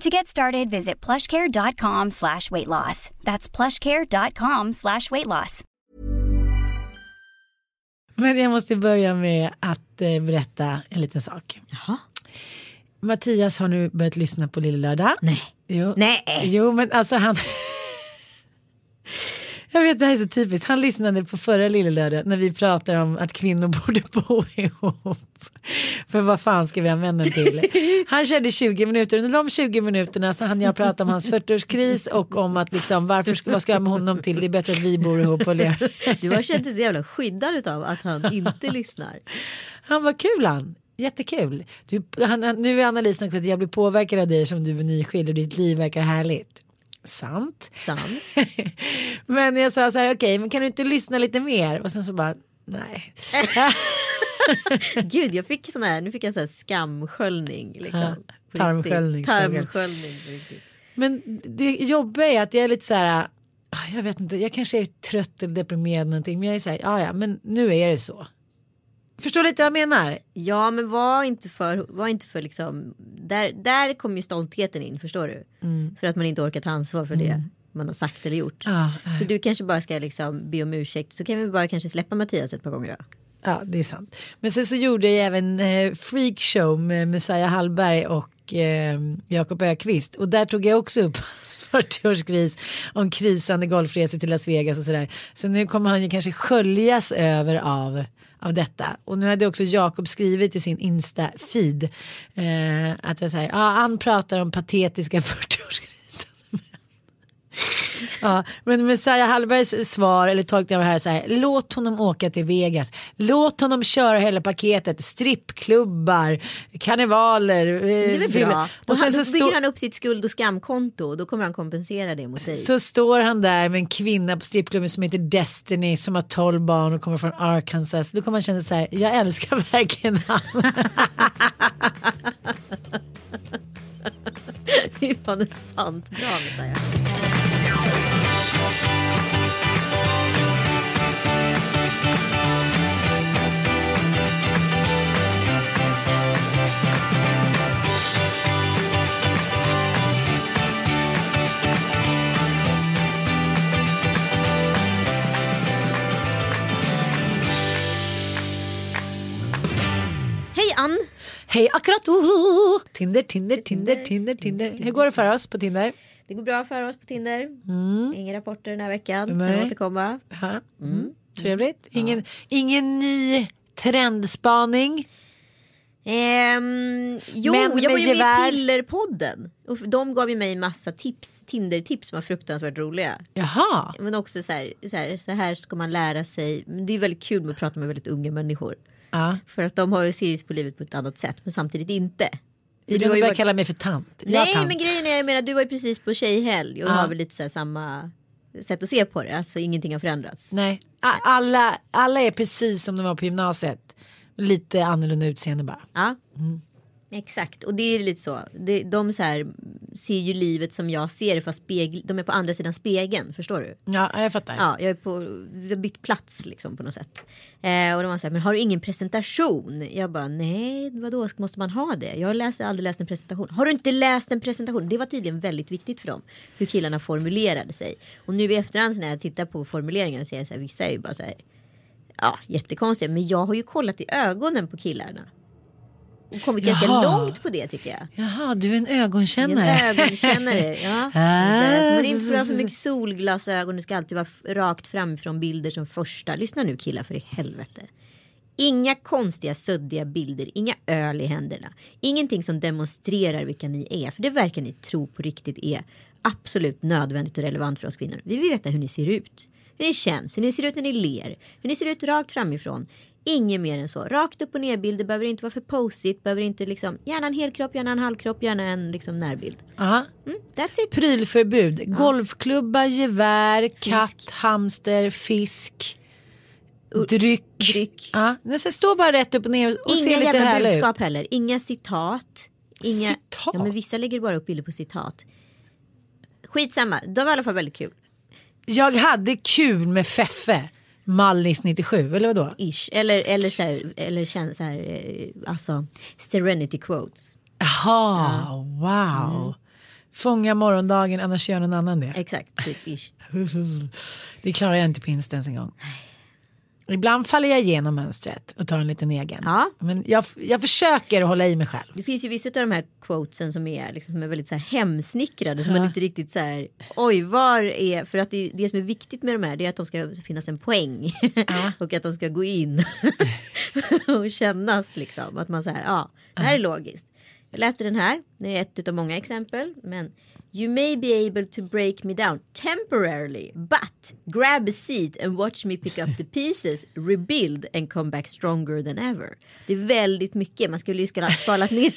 To get started, visit plushcare.com slash weight loss. That's plushcare.com slash weight loss. Men jag måste börja med att eh, berätta en liten sak. Jaha. Mattias har nu börjat lyssna på Lille Lördag. Nej. Jo. Nej. Jo men alltså han. Jag vet det här är så typiskt. Han lyssnade på förra Lille Lördag när vi pratade om att kvinnor borde bo ihop. För vad fan ska vi ha männen till? Han körde 20 minuter. Under de 20 minuterna så hann jag prata om hans 40-årskris och om att liksom varför ska, vad ska jag med honom till? Det är bättre att vi bor ihop och lever. Du har känt dig så jävla skyddad av att han inte lyssnar. Han var kul han. Jättekul. Du, han- nu är analysen också att jag blir påverkad av dig som du är nyskild och ditt liv verkar härligt. Sant. Sant. men jag sa så här, okej, men kan du inte lyssna lite mer? Och sen så bara, nej. Gud, jag fick sån här, nu fick jag sån här skamsköljning. Liksom, Ja, tarmsköljning. Tarmsköljning. Men det jobbiga är att jag är lite så här, ah, jag vet inte, jag kanske är trött eller deprimerad eller någonting, men jag är så här, ja ja, men nu är det så. Förstår lite vad jag menar? Ja, men var inte för, var inte för liksom, där, där kommer ju stoltheten in, förstår du? För att man inte orkar ta ansvar för det man har sagt eller gjort. Ja, Så du kanske bara ska liksom be om ursäkt, så kan vi bara kanske släppa Mattias ett par gånger då. Ja, det är sant. Men sen så gjorde jag även eh, Freakshow med Messiah Hallberg och eh, Jakob Ökvist. Och där tog jag också upp hans 40-årskris om krisande golfresor till Las Vegas och sådär. Så nu kommer han ju kanske sköljas över av av detta. Och nu hade också Jakob skrivit i sin Insta-feed eh, att jag säger, ja, han pratar om patetiska 40-årskriser. Ja, men Messiah Hallbergs svar eller tolkning av det här är så här. Låt honom åka till Vegas. Låt honom köra hela paketet. Strippklubbar, karnevaler. eh, Det är väl bra. Då, Och sen han, så, då bygger han upp sitt skuld och skamkonto och då kommer han kompensera det mot dig. så står han där med en kvinna på strippklubben som heter Destiny som har 12 barn och kommer från Arkansas. Då kommer man känna så här. Jag älskar verkligen han. det är fan sant bra Messiah. Hej Ann! Hej akkurat. Oh, Tinder, Tinder, Tinder, Tinder, Tinder. Hur går det för oss på Tinder? Det går bra för oss på Tinder. Inga rapporter den här veckan. Mm. Nej. Kan återkomma. Ja. Mm. Trevligt. Ingen, ingen ny trendspaning. Ehm, jo, Män jag var med ju med gevär. i Pillerpodden. Och de gav ju mig massa tips, Tinder-tips som var fruktansvärt roliga. Jaha. Men också så här, så här, så här ska man lära sig. Men Det är väldigt kul med att prata med väldigt unga människor. Ja. För att de har ju seriös på livet på ett annat sätt men samtidigt inte. Du har ju börjar varit- kalla mig för tant. Nej tant. men grejen är jag menar du var ju precis på tjejhelg och Ja. har väl lite så samma sätt att se på det. Alltså ingenting har förändrats. Nej, alla, alla är precis som de var på gymnasiet. Lite annorlunda utseende bara. Ja. Mm. Exakt och det är lite så. Det, de så här, ser ju livet som jag ser det fast spegel, de är på andra sidan spegeln. Förstår du? Ja, jag fattar. Ja, jag är på, vi har bytt plats liksom på något sätt. Eh, och de var så här, men har du ingen presentation? Jag bara, nej, vadå, måste man ha det? Jag har aldrig läst en presentation. Har du inte läst en presentation? Det var tydligen väldigt viktigt för dem. Hur killarna formulerade sig. Och nu i efterhand när jag tittar på formuleringarna ser jag så här, vissa är ju bara så här, ja, jättekonstiga. Men jag har ju kollat i ögonen på killarna. Kommit ganska Jaha. långt på det tycker jag. Jaha, du är en Jag ögonkännare. är en ögonkännare. Ja. Ah, Man inte får ha för mycket solglasögon. Det ska alltid vara rakt framifrån bilder som första. Lyssna nu killar för i helvete. Inga konstiga suddiga bilder, inga öl i händerna. Ingenting som demonstrerar vilka ni är. För det verkar ni tro på riktigt är absolut nödvändigt och relevant för oss kvinnor. Vi vill veta hur ni ser ut. Hur ni känns, hur ni ser ut när ni ler. Hur ni ser ut rakt framifrån. Inget mer än så. Rakt upp och ner bilder behöver inte vara för posigt. Behöver inte liksom, gärna en helkropp, gärna en halvkropp, gärna en liksom närbild. Ja. Mm, that's it. Prylförbud. Golfklubba, gevär, katt, Fisk. hamster, fisk. Dryck. Dryck. Ja, ska stå bara rätt upp och ner och se Inga lite jävla härlig ut. budskap heller. Inga citat. Inga... Citat? Ja, men vissa lägger bara upp bilder på citat. Skitsamma, de var i alla fall väldigt kul. Jag hade kul med Feffe. Mallis 97 eller vadå? Ish. Eller, eller så här, eller så här eh, alltså serenity quotes. Jaha, wow. Fånga morgondagen annars gör någon annan det. Exakt, typ ish. Det klarar jag inte på Insta ens en gång. Ibland faller jag igenom mönstret och tar en liten egen. Ja. Men jag, jag försöker att hålla i mig själv. Det finns ju vissa av de här quotesen som är, liksom, som är väldigt så här hemsnickrade. Som man inte riktigt så här, oj var är, för att det, det som är viktigt med de här det är att de ska finnas en poäng. och att de ska gå in och kännas liksom. Att man så här, ja, det här är logiskt. Jag läste den här, det är ett av många exempel. Men You may be able to break me down temporarily, but grab a seat and watch me pick up the pieces, rebuild and come back stronger than ever. Det är väldigt mycket, man skulle ju skala, skalat ner,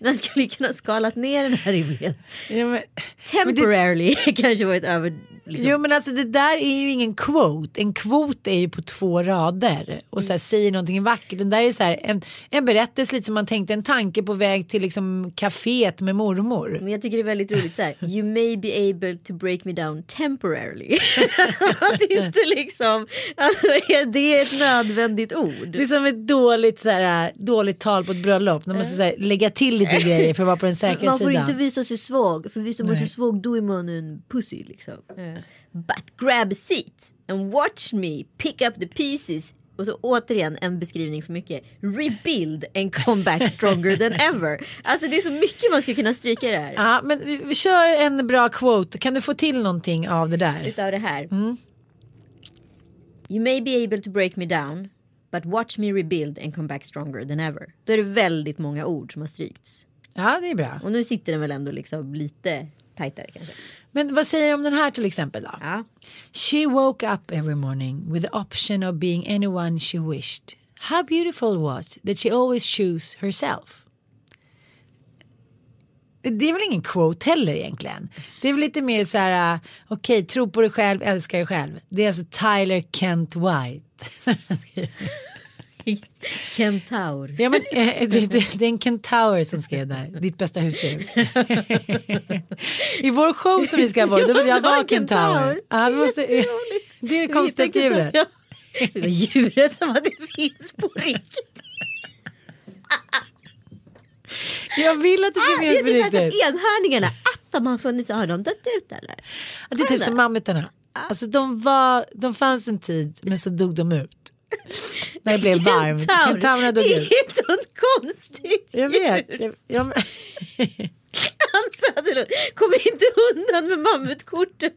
man skulle kunna skalat ner den här rimligen. Ja, men, Temporarily kanske var ett över... Liksom. jo men alltså det där är ju ingen quote. En kvot är ju på två rader och så här, säger någonting vackert. Den där är så här, en, en berättelse lite som man tänkte en tanke på väg till liksom kaféet med mormor. Men jag tycker det är väldigt roligt så här. You may be able to break me down temporarily. att inte liksom, alltså är det ett nödvändigt ord? Det är som ett dåligt, så här, dåligt tal på ett bröllop. När man måste så här, lägga till lite grejer för att vara på den säkra Man får sidan. inte visa sig svag, för visar man sig svag då är man en pussy liksom. But grab a seat and watch me pick up the pieces. Och så återigen en beskrivning för mycket. Rebuild and come back stronger than ever. Alltså det är så mycket man skulle kunna stryka i det här. Ja, men vi, vi kör en bra quote. Kan du få till någonting av det där? Utav det här. You may be able to break me down. But watch me rebuild and come back stronger than ever. Då är det väldigt många ord som har strykts. Ja, det är bra. Och nu sitter den väl ändå liksom lite tajtare kanske. Men vad säger du om den här till exempel då? Ja. She woke up every morning with the option of being anyone she wished. How beautiful was that she always chose herself. Det är väl ingen quote heller egentligen. Det är väl lite mer så här, uh, okej, tro på dig själv, älska dig själv. Det är alltså Tyler Kent White. Kentaur. ja, men, eh, det, det, det är en kentaur som skrev där, ditt bästa husdjur. I vår show som vi ska ha, då vill jag vara en kentaur. Ja, måste, det är det konstigaste djuret. Ja. Det var djuret som att det finns på riktigt. Jag vill att det ska Ah, finnas på som riktigt. enhörningarna. Att de har funnits, har de dött ut eller? Det är typ som mammutarna. Alltså de, var, de fanns en tid men så dog de ut. När det blev varmt. Kentaur. Dog Det är ett sånt konstigt Jag vet. djur. Jag, jag, Hans Söderlund, kom inte undan med mammutkortet.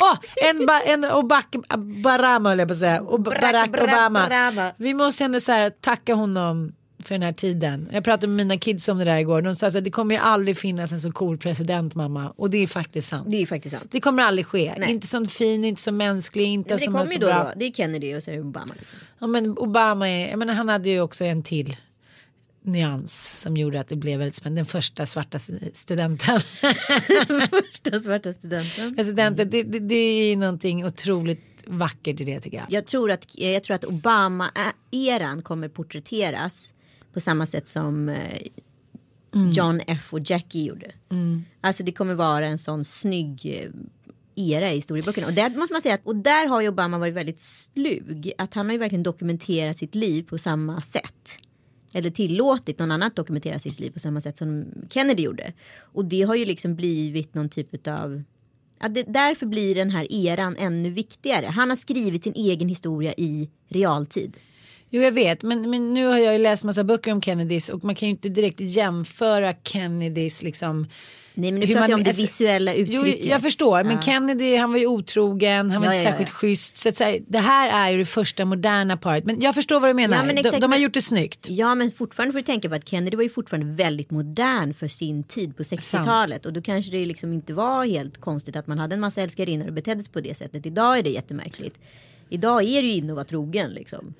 Åh, en, ba, en Obak, Barama höll jag på att säga. Och Barack. Obama. Vi måste ändå så här, tacka honom för den här tiden. Jag pratade med mina kids om det där igår. De sa att det kommer ju aldrig finnas en så cool president mamma. Och det är faktiskt sant. Det är faktiskt sant. Det kommer aldrig ske. Nej. Inte så fin, inte så mänsklig, inte Men det som är kommer så ju då, bra. då. Det är Kennedy och så är det Obama. Liksom. Ja, men Obama är, jag menar, han hade ju också en till nyans som gjorde att det blev väldigt spännande. Den första svarta studenten. Första svarta studenten. Presidenten, det, det, det är någonting otroligt vackert i det tycker jag. Jag tror att, jag tror att Obama-eran kommer porträtteras på samma sätt som eh, John F och Jackie gjorde. Alltså det kommer vara en sån snygg eh, era i historieböckerna. Och där måste man säga att, och där har ju Obama varit väldigt slug. Att han har ju verkligen dokumenterat sitt liv på samma sätt. Eller tillåtit någon annan att dokumentera sitt liv på samma sätt som Kennedy gjorde. Och det har ju liksom blivit någon typ av Ja, det, därför blir den här eran ännu viktigare. Han har skrivit sin egen historia i realtid. Jo jag vet men, men nu har jag ju läst massa böcker om Kennedys och man kan ju inte direkt jämföra Kennedys liksom Nej men nu pratar jag man- om det alltså- visuella Jo, uttrycket. jag förstår, men Ja. Kennedy han var ju otrogen, han var Ja, inte ja, ja. särskilt schysst. Så att säga, det här är ju det första moderna paret. Men jag förstår vad du menar, Ja, men de, exakt, de har men- gjort det snyggt. Ja men fortfarande får du tänka på att Kennedy var ju fortfarande väldigt modern för sin tid på 60-talet. Och då kanske det liksom inte var helt konstigt att man hade en massa älskarinnor och betedde sig på det sättet. Idag är det jättemärkligt. Idag är det ju inne att vara trogen liksom.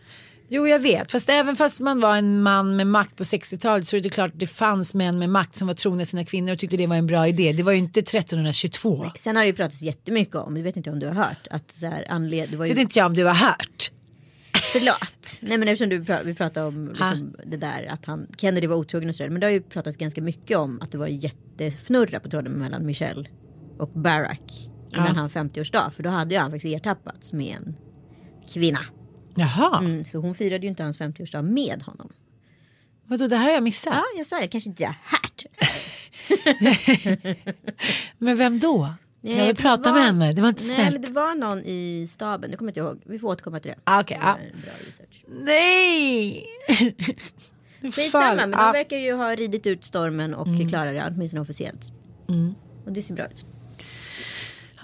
Jo jag vet, fast även fast man var en man med makt på 60-talet så är det klart att det fanns män med makt som var trogna sina kvinnor och tyckte det var en bra idé. Det var ju inte 1322. Sen har det ju pratats jättemycket om, det vet inte om du har hört, att så här, anled- det var ju vet inte jag om du har hört. Förlåt. Nej men eftersom du pra- vi pratade om liksom, det där att han Kennedy var otrogen och sådär. Men det har ju pratats ganska mycket om att det var jättefnurra på tråden mellan Michelle och Barack. Innan Ja. han 50-årsdag. För då hade ju han faktiskt ertappats med en kvinna. Jaha, Mm, så hon firade ju inte hans 50-årsdag med honom. vadå det här har jag missat. Ja, jag sa det. Kanske inte sa jag. Men vem då? Nej, jag vill det prata var- med henne, det var inte Nej, snällt. men det var någon i staben. Det kommer jag inte ihåg. Vi får återkomma till det. Ah, okej, Det Bra research. Nej! Skitsamma, men de ja. verkar ju ha ridit ut stormen och Mm. klarar det, åtminstone officiellt. Och det ser bra ut.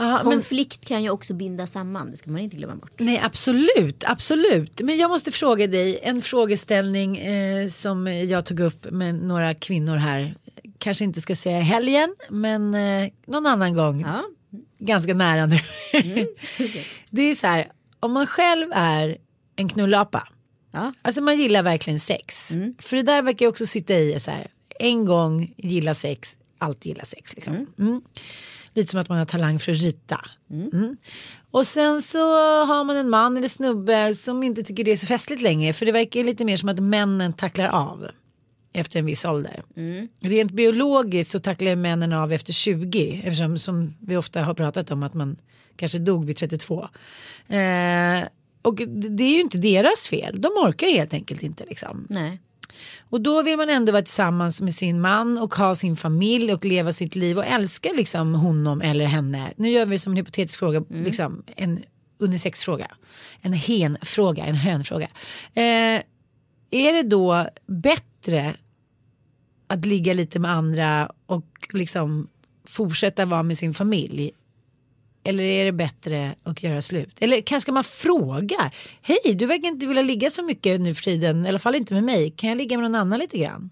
Ja, men, Konflikt kan ju också binda samman, det ska man inte glömma bort. nej absolut, absolut. Men jag måste fråga dig en frågeställning eh, som jag tog upp med några kvinnor här. Kanske inte ska säga helgen men eh, någon annan gång. Ja, Ganska nära nu. det är så här, om man själv är en knullapa. ja. Alltså man gillar verkligen sex. Mm. För det där verkar ju också sitta i så här. En gång gilla sex, alltid gilla sex. Liksom. Mm. Lite som att man har talang för att rita. Mm. Och sen så har man en man eller snubbe som inte tycker det är så festligt längre. För det verkar lite mer som att männen tacklar av. Efter en viss ålder. Rent biologiskt så tacklar männen av efter 20. Eftersom som vi ofta har pratat om att man kanske dog vid 32. Eh, och det det är ju inte deras fel. De orkar helt enkelt inte liksom. Nej. Och då vill man ändå vara tillsammans med sin man och ha sin familj och leva sitt liv och älska liksom honom eller henne. Nu gör vi som en hypotetisk fråga, liksom en unisexfråga. En henfråga, en hönfråga. Eh, är det då bättre att ligga lite med andra och liksom fortsätta vara med sin familj? Eller är det bättre att göra slut? Eller kanske ska man fråga? Hej, du verkar inte vilja ligga så mycket nu för tiden. I alla fall inte med mig. Kan jag ligga med någon annan lite grann?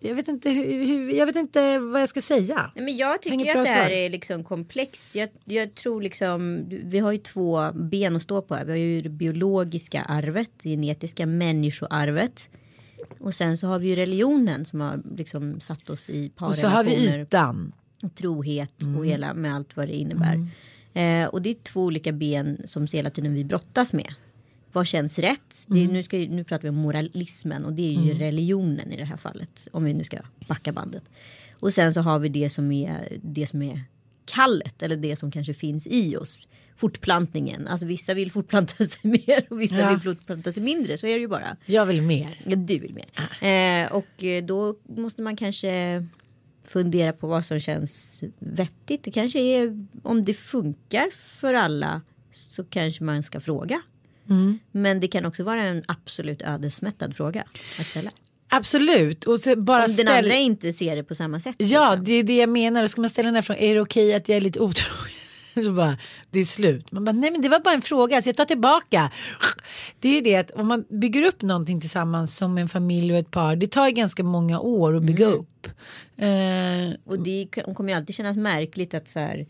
Jag vet inte, hur, hur, jag vet inte vad jag ska säga. Nej, men jag tycker bra att det här svar. är liksom komplext. Jag, jag tror liksom, vi har ju två ben att stå på här. Vi har ju det biologiska arvet, det genetiska människoarvet. Och sen så har vi ju religionen som har liksom satt oss i Och så har vi parrelationer. ytan. Trohet Mm. och hela med allt vad det innebär. Eh, och det är två olika ben som hela tiden vi brottas med. Vad känns rätt? Det är, Mm. nu, ska, nu pratar vi om moralismen och det är ju religionen i det här fallet. Om vi nu ska backa bandet. Och sen så har vi det som är det som är kallet eller det som kanske finns i oss. Fortplantningen. Alltså vissa vill fortplanta sig mer och vissa Ja. vill fortplanta sig mindre. Så är det ju bara. Jag vill mer. Ja, du vill mer. Eh, och då måste man kanske fundera på vad som känns vettigt. Det kanske är om det funkar för alla så kanske man ska fråga. Men det kan också vara en absolut ödesmättad fråga att ställa. Absolut. Och bara Om den ställ... andra inte ser det på samma sätt. Ja, liksom. det är det jag menar. Då ska man ställa den här frågan. Är det okej att jag är lite otrogen? Så bara, det är slut. Man bara, nej men det var bara en fråga så jag tar tillbaka. Det är ju det att om man bygger upp någonting tillsammans som en familj och ett par. Det tar ganska många år att bygga Mm. upp. Eh, Och det kommer ju alltid kännas märkligt att så här.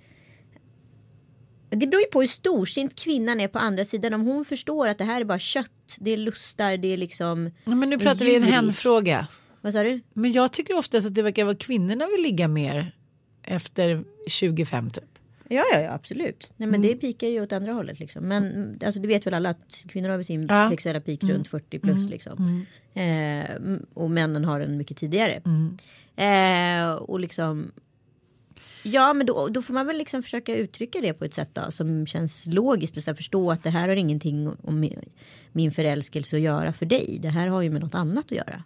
Det beror ju på hur storsint kvinnan är på andra sidan. Om hon förstår att det här är bara kött. Det är lustar, det är liksom. ja, men nu pratar vi en hänfråga. Vad sa du? Men jag tycker oftast att det verkar vara kvinnorna vill ligga mer efter 25 typ. Ja, ja, ja absolut. Nej, men det pikar ju åt andra hållet liksom. Men mm, alltså, det vet väl alla att kvinnor har sin Ja. sexuella peak runt 40 plus liksom. Eh, mm, och männen har den mycket tidigare. Eh, och liksom. Ja, men då, då får man väl liksom försöka uttrycka det på ett sätt då, som känns logiskt och så förstå att det här har ingenting om min, min förälskelse att göra för dig. Det här har ju med något annat att göra.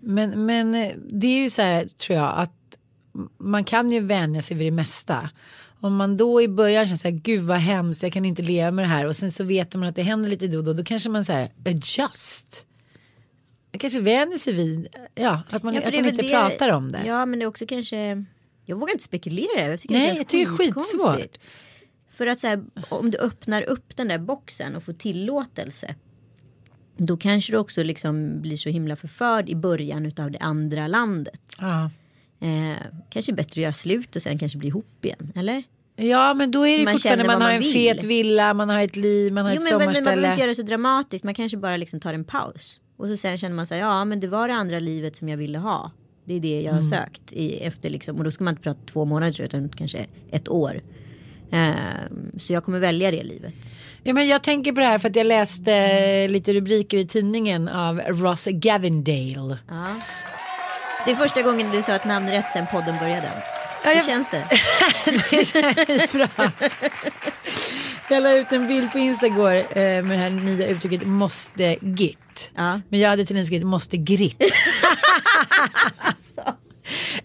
Men, men eh, det är ju så här tror jag att man kan ju vänja sig vid det mesta. Om man då i början känner så här, gud vad hemskt, jag kan inte leva med det här. Och sen så vet man att det händer lite då och då. Då kanske man säger adjust. Man kanske vänjer sig vid, ja, att man, Ja, att man inte det- pratar om det. Ja men det är också kanske. Jag vågar inte spekulera. Jag tycker Nej, det jag tycker det är skitsvårt. För att så här, om du öppnar upp den där boxen och får tillåtelse. Då kanske du också liksom blir så himla förförd i början utav det andra landet. Ja. Eh, kanske bättre att göra slut och sen kanske bli ihop igen. Eller? Ja men då är Så det man fortfarande man vad har man en vill. fet villa, man har ett liv, man har Jo, ett men, men man behöver sommarställe. inte göra det så dramatiskt. Man kanske bara liksom tar en paus. Och så sen känner man sig ja men det var det andra livet som jag ville ha. Det är det jag har Mm. sökt. I, efter liksom, och då ska man inte prata två månader utan kanske ett år. Ehm, så jag kommer välja det livet. Ja, men jag tänker på det här för att jag läste lite rubriker i tidningen av Ross Gavindale. Ja. Det är första gången du sa ett namn rätt sen podden började. Ja, Hur jag- känns det? Det känns bra. Jag la ut en bild på Insta igår eh, med det här nya uttrycket måste git. Ja. Men jag hade tydligen skrivit måste gritt.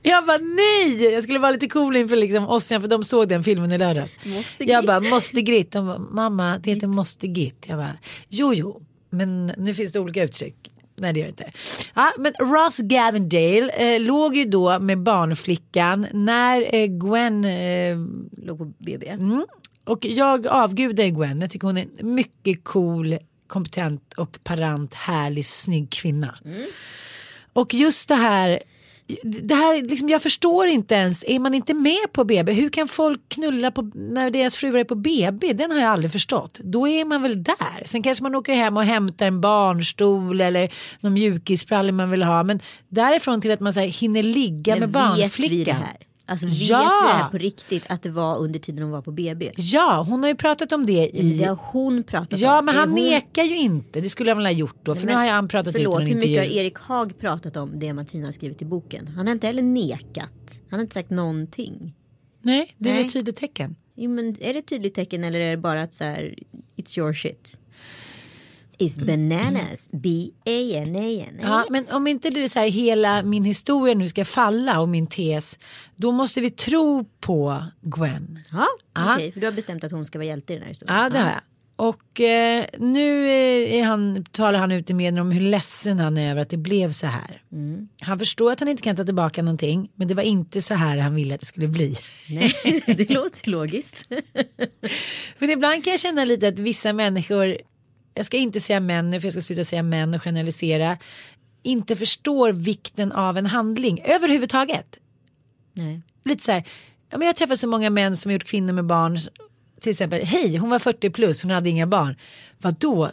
Jag bara nej, jag skulle vara lite cool inför liksom Ossian för de såg den filmen i lördags. Måste jag bara måste gritt. De bara, mamma det heter måste git. Jag bara jo jo men nu finns det olika uttryck. Nej det gör det inte. Ja, men Ross Gavindale eh, låg ju då med barnflickan när eh, Gwen eh, Låg på BB. Mm. Och jag avgudar Gwen. Jag tycker hon är en mycket cool, kompetent och parant, härlig, snygg kvinna. Och just det här, det här liksom, jag förstår inte ens, är man inte med på BB, hur kan folk knulla på, när deras fruar är på BB? Den har jag aldrig förstått. Då är man väl där. Sen kanske man åker hem och hämtar en barnstol eller någon mjukisbralla man vill ha. Men därifrån till att man så här, hinner ligga med Men vet barnflickan. Alltså vet Ja. vi det här på riktigt? Att det var under tiden hon var på BB? Ja, hon har ju pratat om det i... Det har hon pratat om. Ja men Är han hon... nekar ju inte. Det skulle han väl ha gjort då. För nu har han pratat ut Förlåt, någon hur mycket har. Erik Haag pratat om det Martina har skrivit i boken? Han har inte heller nekat. Han har inte sagt någonting. Nej det är Nej. ett tydligt tecken. Jo, men är det ett tydligt tecken eller är det bara att så här, it's your shit? Is bananas, B-A-N-A-N. Ja, men om inte det är så här hela min historia nu ska falla och min tes. Då måste vi tro på Gwen. Ja, okej, för du har bestämt att hon ska vara hjälte i den här historien. Ja det har jag. Och eh, nu eh, är han, talar han ut i medierna om hur ledsen han är över att det blev så här. Mm. Han förstår att han inte kan ta tillbaka någonting. Men det var inte så här han ville att det skulle bli. Nej, det låter logiskt. Men ibland kan jag känna lite att vissa människor, jag ska inte säga män nu för jag ska sluta säga män och generalisera, inte förstår vikten av en handling överhuvudtaget. Nej. Lite så här, ja, men jag träffar så många män som har gjort kvinnor med barn, till exempel, hej hon var 40 plus, hon hade inga barn. Vadå?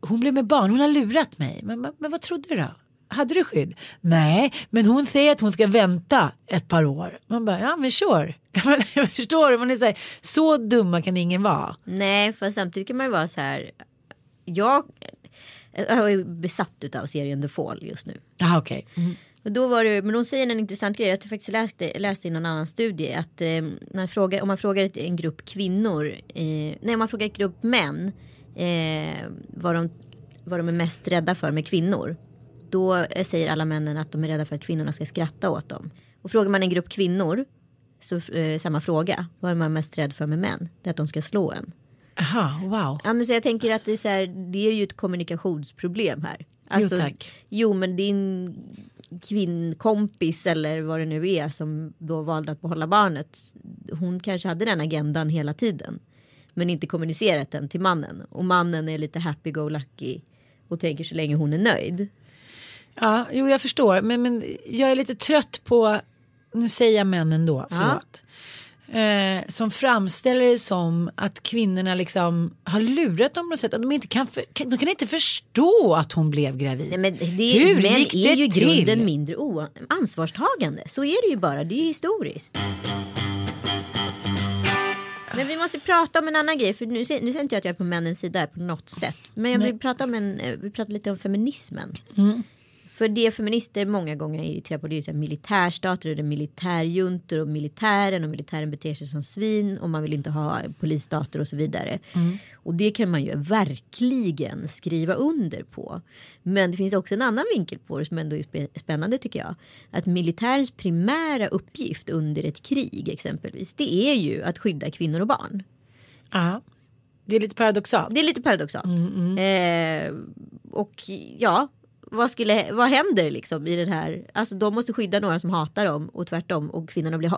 Hon blev med barn, hon har lurat mig. Men, men, men vad trodde du då? Hade du skydd? Nej, men hon säger att hon ska vänta ett par år. Man bara, ja men sure. Jag förstår man är så, här, så dumma kan ingen vara. Nej, för samtidigt kan man ju vara så här. Jag, jag är besatt av serien The Fall just nu. Ja okej. Mm. Och då var det, men hon säger en intressant grej. Jag har faktiskt läste, läste i någon annan studie att eh, när frågar, om man frågar en grupp kvinnor, eh, nej om man frågar en grupp män eh, vad, de, vad de är mest rädda för med kvinnor. Då eh, säger alla männen att de är rädda för att kvinnorna ska skratta åt dem. Och frågar man en grupp kvinnor, så eh, samma fråga, vad är man mest rädd för med män? Det är att de ska slå en. Aha, wow. Ja, men så jag tänker att det är, så här, det är ju ett kommunikationsproblem här. Alltså, Jo, tack. Jo men din kvinnkompis eller vad det nu är som då valde att behålla barnet. Hon kanske hade den agendan hela tiden. Men inte kommunicerat den till mannen. Och mannen är lite happy-go-lucky. Och tänker så länge hon är nöjd. Ja, jo jag förstår. Men, men jag är lite trött på, nu säger jag männen då, förlåt. Eh, som framställer det som att kvinnorna liksom har lurat dem på något sätt. Att de, inte kan för, kan- de kan inte förstå att hon blev gravid. Nej, men det, Hur män gick är det ju i grunden till? mindre ansvarstagande. Så är det ju bara. Det är ju historiskt. Men vi måste prata om en annan grej. För nu, säger- nu säger inte jag att jag är på männens sida på något sätt. Men jag vill prata, om en, eh, vi pratar lite om feminismen. För det feminister många gånger irriterar på det är militärstater och det är militärjuntor och militären och militären beter sig som svin och man vill inte ha polisstater och så vidare. Och det kan man ju verkligen skriva under på. Men det finns också en annan vinkel på det som ändå är spännande tycker jag. Att militärens primära uppgift under ett krig exempelvis det är ju att skydda kvinnor och barn. Ja. Det är lite paradoxalt. Det är lite paradoxalt. Eh, och ja, vad, skulle, vad händer liksom i den här? Alltså de måste skydda några som hatar dem och tvärtom. Och kvinnorna blir,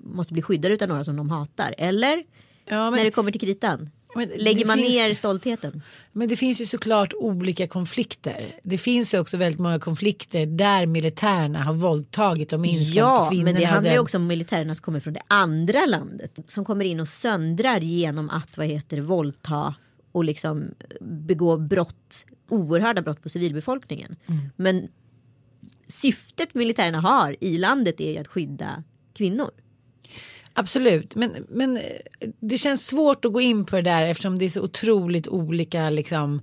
måste bli skyddade av några som de hatar. Eller? Ja, När det men, kommer till kritan. men Lägger man finns- ner stoltheten? Men det finns ju såklart olika konflikter. Det finns ju också väldigt många konflikter där militärerna har våldtagit och minskat Ja, kvinnorna. men det handlar ju också om militärerna som kommer från det andra landet. Som kommer in och söndrar genom att vad heter våldta och liksom begå brott, oerhörda brott på civilbefolkningen. Mm. Men syftet militärerna har i landet är ju att skydda kvinnor. Absolut, men, men eh, det känns svårt att gå in på det där eftersom det är så otroligt olika liksom,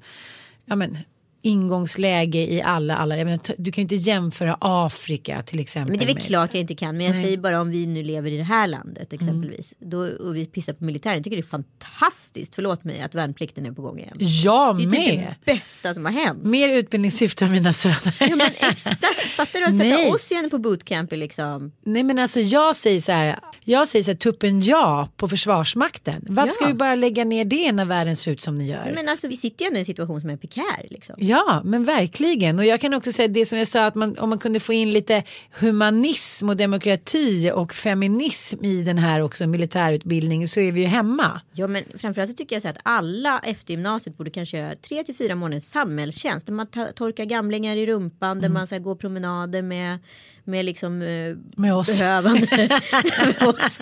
ja men, ingångsläge i alla, alla. Jag menar, du kan ju inte jämföra Afrika till exempel. Men det är väl med- klart jag inte kan. Men jag Nej. säger bara om vi nu lever i det här landet exempelvis. Då, och vi pissar på militären. Jag tycker det är fantastiskt, förlåt mig, att värnplikten är på gång igen. Jag Det är typ med. det bästa som har hänt. Mer utbildningssyfte av mina söner. Ja, men exakt, fattar du? Att Nej. sätta oss igen på bootcamp är liksom. Nej men alltså jag säger så här, jag säger så här tuppen ja på försvarsmakten. Varför Ja. ska vi bara lägga ner det när världen ser ut som den gör? Men alltså vi sitter ju ändå i en situation som är prekär liksom. Ja, men verkligen. Och jag kan också säga det som jag sa att man, om man kunde få in lite humanism och demokrati och feminism i den här också militärutbildningen så är vi ju hemma. Ja men framförallt så tycker jag så att alla efter gymnasiet borde kanske göra tre till fyra månaders samhällstjänst. Där man torkar gamlingar i rumpan, Mm. där man här, går promenader med, med liksom eh, Med oss. behövande. med oss.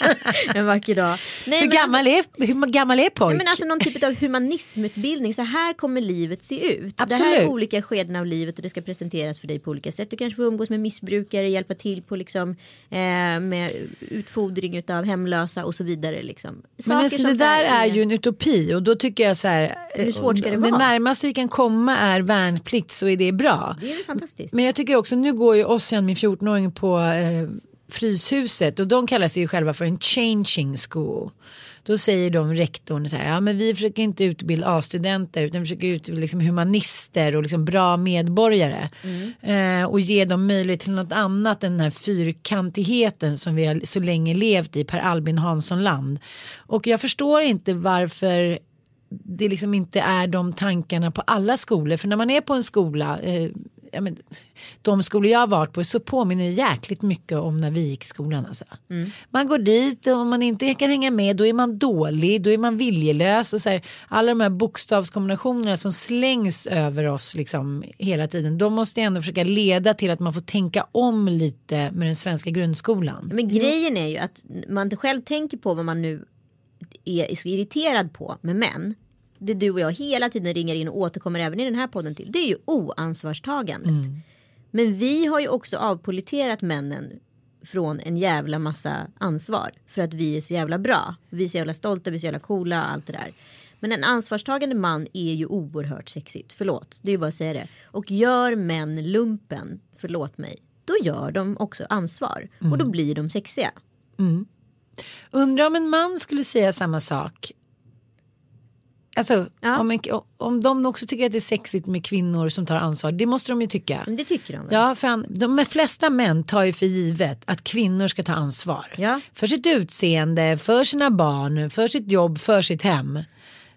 En vacker dag. Nej, Hur men gammal, är, hur gammal är Alltså, pojk? nej, men alltså någon typ av humanismutbildning. Så här kommer livet se ut. Det här är Absolut. olika skeden av livet och det ska presenteras för dig på olika sätt. Du kanske får umgås med missbrukare, hjälpa till på liksom eh, med utfodring av hemlösa och så vidare. Liksom. Men alltså, det så här där är ju en utopi och då tycker jag så här. Hur svårt ska det det vara? närmaste vi kan komma är värnplikt så är det bra. Det är fantastiskt. Men jag tycker också, nu går ju Ossian, min 14-åring på eh, Fryshuset och de kallar sig ju själva för en changing school. Då säger de rektorn så här, ja men vi försöker inte utbilda A-studenter utan vi försöker utbilda liksom humanister och liksom bra medborgare. Eh, och ge dem möjlighet till något annat än den här fyrkantigheten som vi har så länge levt i Per Albin Hanssonland. Och jag förstår inte varför det liksom inte är de tankarna på alla skolor. För när man är på en skola, eh, ja, men, de skolor jag har varit på så påminner jäkligt mycket om när vi gick i skolan. Alltså. Man går dit och om man inte kan hänga med då är man dålig, då är man viljelös. Och så här, alla de här bokstavskombinationerna som slängs över oss liksom, hela tiden. De måste ändå försöka leda till att man får tänka om lite med den svenska grundskolan. Men grejen är ju att man själv tänker på vad man nu är så irriterad på med män. Det du och jag hela tiden ringer in och återkommer även i den här podden till. Det är ju oansvarstagandet. Men vi har ju också avpoliterat männen från en jävla massa ansvar. För att vi är så jävla bra. Vi är så jävla stolta, vi är så jävla coola allt det där. Men en ansvarstagande man är ju oerhört sexigt. Förlåt, det är ju bara att säga det. Och gör män lumpen, förlåt mig, då gör de också ansvar. Och då blir de sexiga. Undrar om en man skulle säga samma sak. Alltså Ja. om, en, om de också tycker att det är sexigt med kvinnor som tar ansvar. Det måste de ju tycka. Men det tycker de väl? Ja, för han, de flesta män tar ju för givet att kvinnor ska ta ansvar. Ja. För sitt utseende, för sina barn, för sitt jobb, för sitt hem.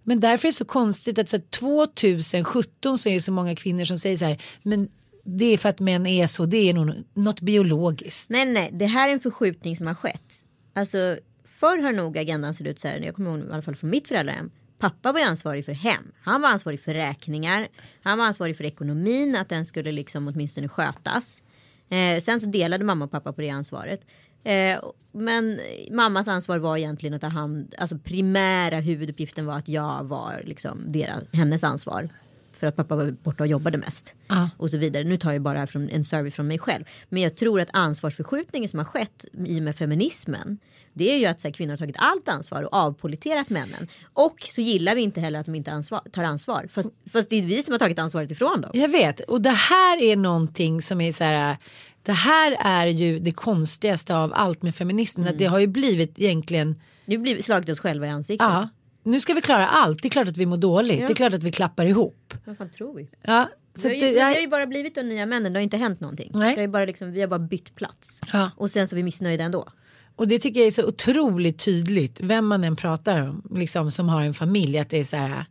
Men därför är det så konstigt att så här, 2017 så är det så många kvinnor som säger så här. Men det är för att män är så, det är nog något biologiskt. Nej, nej, det här är en förskjutning som har skett. Alltså, förr har nog agendan sett ut så här, jag kommer ihåg i alla fall från mitt föräldrahem. Pappa var ju ansvarig för hem. Han var ansvarig för räkningar. Han var ansvarig för ekonomin, att den skulle liksom åtminstone skötas. Eh, sen så delade mamma och pappa på det ansvaret. Eh, men mammas ansvar var egentligen att ta hand, alltså primära huvuduppgiften var att jag var liksom deras, hennes ansvar. för att pappa var borta och jobbade mest. Ja. Och så vidare. Nu tar jag bara från en survey från mig själv. Men jag tror att ansvarsförskjutningen som har skett i och med feminismen. Det är ju att så här, kvinnor har tagit allt ansvar och avpoliterat männen. Och så gillar vi inte heller att de inte ansvar, tar ansvar. Fast, fast det är vi som har tagit ansvaret ifrån dem. Jag vet och det här är någonting som är så här. Det här är ju det konstigaste av allt med feminismen. Att det har ju blivit egentligen. Nu blir slagit oss själva i ansiktet. Ja, nu ska vi klara allt. Det är klart att vi mår dåligt. Ja. Det är klart att vi klappar ihop. Vad fan tror vi? Ja, så att har, ju, det, har ju bara blivit de nya männen. Det har ju inte hänt någonting. Nej. Det är bara liksom, vi har bara bytt plats. Ja. Och sen så är vi missnöjda ändå och det tycker jag är så otroligt tydligt. Vem man än pratar om. Liksom som har en familj. Att det är så här.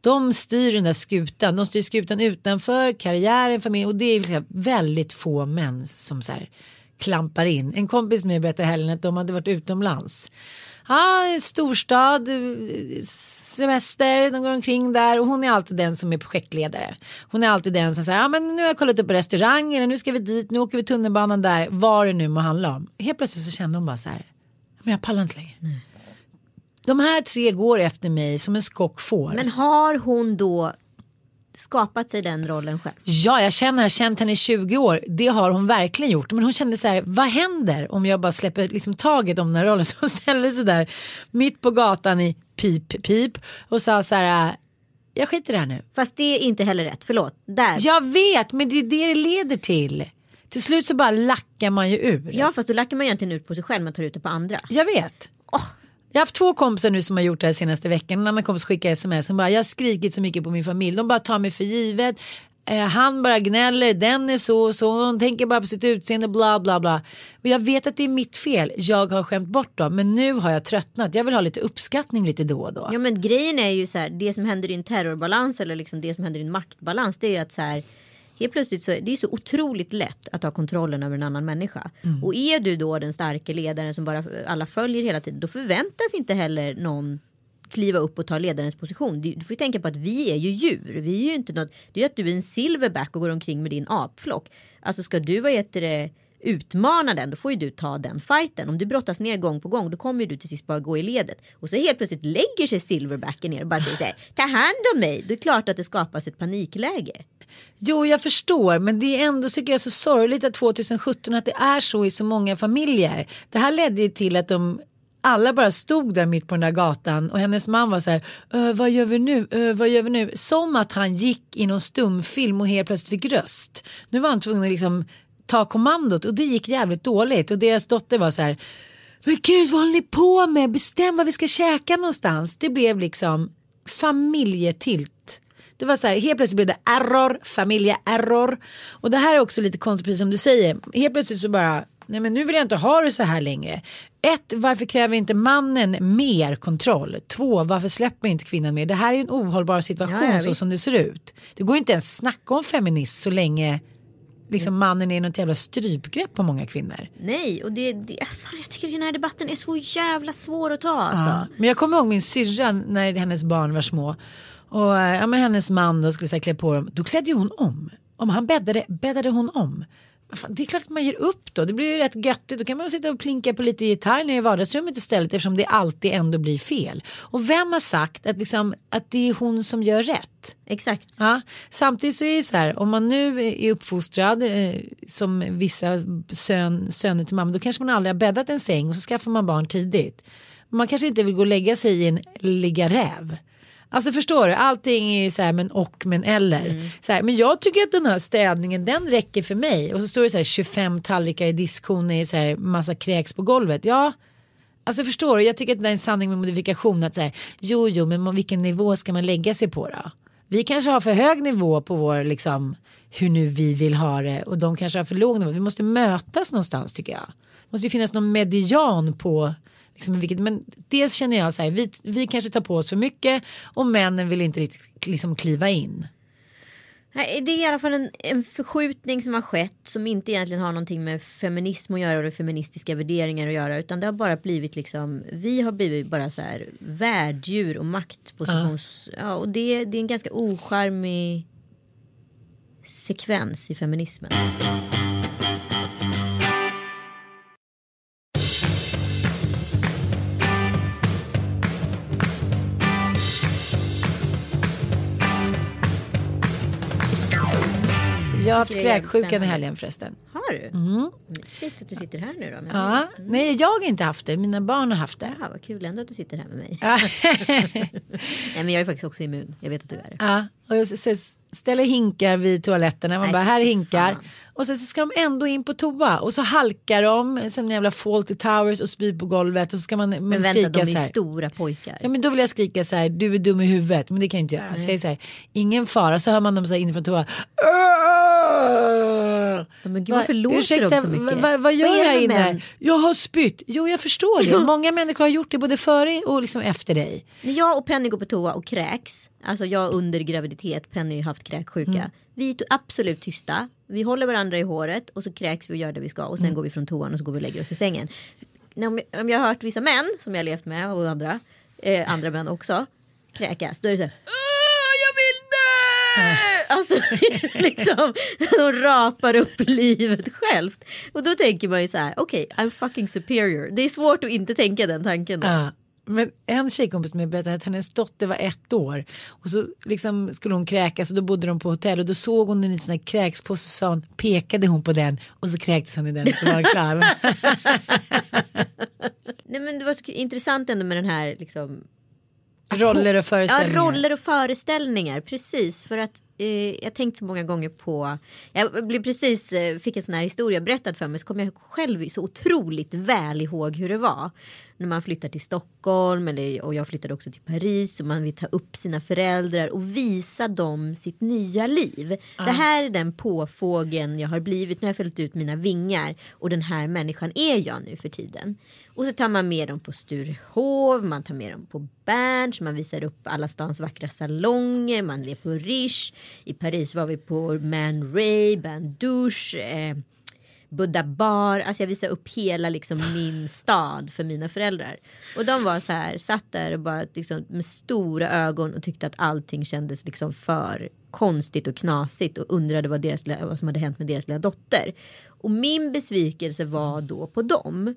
De styr den där skutan. De styr skutan utanför karriären, familj. Och det är liksom väldigt få män som så här klampar in. En kompis med mig berättade i helgen att de hade varit utomlands. Ja, storstad, semester, de går omkring där och hon är alltid den som är projektledare. Hon är alltid den som säger, ja men nu har jag kollat upp restaurang eller nu ska vi dit, nu åker vi tunnelbanan där, vad det nu må handla om. Helt plötsligt så kände hon bara så här, men jag pallar inte längre. De här tre går efter mig som en skock får. Men har hon då skapat sig den rollen själv? Ja, jag känner, jag har känt henne i 20 år. Det har hon verkligen gjort. Men hon kände så här, vad händer om jag bara släpper liksom taget om den här rollen? Så hon ställde sig där mitt på gatan i pip, pip och sa så här, jag skiter i det här nu. Fast det är inte heller rätt. Förlåt. Där. Jag vet, men det är det det leder till. Till slut så bara lackar man ju ur. Ja fast då lackar man egentligen ut på sig själv. Man tar ut det på andra. Jag vet. Jag har haft två kompisar nu som har gjort det här senaste veckan. En annan kompis skickade sms. Hon bara, jag har skrikit så mycket på min familj. De bara tar mig för givet. Eh, han bara gnäller, den är så och så. Hon tänker bara på sitt utseende, bla bla bla. Och jag vet att det är mitt fel. Jag har skämt bort dem. Men nu har jag tröttnat. Jag vill ha lite uppskattning lite då och då. Ja men grejen är ju så här. Det som händer i en terrorbalans eller liksom det som händer i en maktbalans. Det är ju att så här. Helt plötsligt så det är så otroligt lätt att ha kontrollen över en annan människa. Och är du då den starka ledaren som bara alla följer hela tiden. Då förväntas inte heller någon kliva upp och ta ledarens position. Du, får tänka på att vi är ju djur. Vi är ju inte något. Det är ju att du är en silverback och går omkring med din apflock. Alltså ska du vad heter det utmana den då får ju du ta den fighten. Om du brottas ner gång på gång då kommer ju du till sist bara gå i ledet. Och så helt plötsligt lägger sig silverbacken ner och bara säger så här, ta hand om mig. Det är klart att det skapas ett panikläge. Jo, jag förstår, men det är ändå tycker jag så sorgligt att 2017 att det är så i så många familjer. Det här ledde ju till att de alla bara stod där mitt på den där gatan och hennes man var så här, äh, vad gör vi nu, äh, vad gör vi nu? Som att han gick i någon stumfilm och helt plötsligt fick röst. Nu var han tvungen att liksom ta kommandot och det gick jävligt dåligt och deras dotter var så här, men gud vad håller ni på med, bestäm vad vi ska käka någonstans. Det blev liksom familjetilt. Det var så här, helt plötsligt blev det error, familjeerror. Och det här är också lite konstigt, precis som du säger. Helt plötsligt så bara, nej men nu vill jag inte ha det så här längre. Ett, varför kräver inte mannen mer kontroll? Två, varför släpper inte kvinnan mer? Det här är ju en ohållbar situation Ja, så som det ser ut. Det går inte ens snacka om feminism så länge liksom mannen är något jävla strypgrepp på många kvinnor. Nej, och det, det fan, jag tycker den här debatten är så jävla svår att ta alltså. Ja. Men jag kommer ihåg min syrra när hennes barn var små. Och eh, ja, men hennes man då skulle så här, klä på dem. Då klädde ju hon om. Om han bäddade, bäddade hon om. Fan, det är klart att man ger upp då. Det blir ju rätt göttigt. Då kan man sitta och plinka på lite gitarr nere i vardagsrummet istället eftersom det alltid ändå blir fel. Och vem har sagt att, liksom, att det är hon som gör rätt? Exakt. Ja, samtidigt så är det så här, om man nu är uppfostrad eh, som vissa sön, söner till mamma, då kanske man aldrig har bäddat en säng och så skaffar man barn tidigt. Man kanske inte vill gå och lägga sig i en ligga räv. Alltså förstår du, allting är ju så här men och men eller. Så här, men jag tycker att den här städningen den räcker för mig. Och så står det så här 25 tallrikar i diskhon i så här massa kräks på golvet. Ja, Alltså förstår du, jag tycker att det är en sanning med modifikation att säga jo jo men vilken nivå ska man lägga sig på då? Vi kanske har för hög nivå på vår liksom hur nu vi vill ha det och de kanske har för låg nivå. Vi måste mötas någonstans tycker jag. Det måste ju finnas någon median på liksom, vilket, men dels känner jag så här vi, vi kanske tar på oss för mycket och männen vill inte riktigt liksom kliva in. Nej, Det är i alla fall en, en förskjutning som har skett som inte egentligen har någonting med feminism att göra eller feministiska värderingar att göra utan det har bara blivit liksom vi har blivit bara så här värddjur och maktpositions ja. och det, det är en ganska ocharmig sekvens i feminismen. Jag har haft kräksjukan i helgen förresten. Har du? Mm. Shit att du sitter här nu då. Ja, nej jag har inte haft det, mina barn har haft det. Ja, vad kul ändå att du sitter här med mig. Nej, men jag är faktiskt också immun. Jag vet att du är det. Ja, och jag ställer hinkar vid toaletterna. Man Nej, bara, här hinkar. fan. Och sen så ska de ändå in på toa. Och så halkar de som en jävla Fawlty Towers och spyr på golvet. Och så ska man, man Men vänta, skrika de är ju stora pojkar. Ja men då vill jag skrika så här, du är dum i huvudet. Men det kan jag inte göra. Så jag säger så här, ingen fara. Så hör man dem så här inifrån toa. Ja, men gud, varför låter ursäkta, de så mycket? vad- vad, gör Vad du här inne? män? Jag har spytt. Jo jag förstår det. Många människor har gjort det både före och liksom efter dig. När jag och Penny går på toa och kräks, alltså jag under graviditet, Penny har haft kräksjuka. Mm. Vi är absolut tysta, vi håller varandra i håret och så kräks vi och gör det vi ska och sen Mm. går vi från toan och så går vi och lägger oss i sängen. När- Om jag, om jag har hört vissa män som jag har levt med och andra, eh, andra män också, kräkas, då är det så här. "Åh, Jag vill dö! Alltså liksom, de rapar upp livet självt. Och då tänker man ju så här, okej, I'm fucking superior. Det är svårt att inte tänka den tanken. Då. Men en tjejkompis med berättade att hennes dotter var ett år och så liksom skulle hon kräkas och då bodde de på hotell och då såg hon en liten sån här kräkspåse och sa hon, pekade hon på den och så kräktes hon i den så var hon klar. Nej men det var så intressant ändå med den här liksom Roller och Ja, föreställningar. roller och föreställningar, precis. För att jag har tänkt så många gånger på, jag blev precis, eh, fick en sån här historia berättad för mig så kommer jag själv så otroligt väl ihåg hur det var. När man flyttar till Stockholm eller, och jag flyttade också till Paris och man vill ta upp sina föräldrar och visa dem sitt nya liv. Det här är den påfågeln jag har blivit, nu har jag fällt ut mina vingar och den här människan är jag nu för tiden. Och så tar man med dem på Sturehov, man tar med dem på Berns, man visar upp alla stans vackra salonger, man är på Riche. I Paris var vi på Man Ray, Bain Douche, eh, Buddha Bar. Alltså jag visade upp hela liksom min stad för mina föräldrar. Och de var så här, satt där och bara liksom, med stora ögon och tyckte att allting kändes liksom för konstigt och knasigt och undrade vad, deras, vad som hade hänt med deras lilla dotter. Och min besvikelse var då på dem.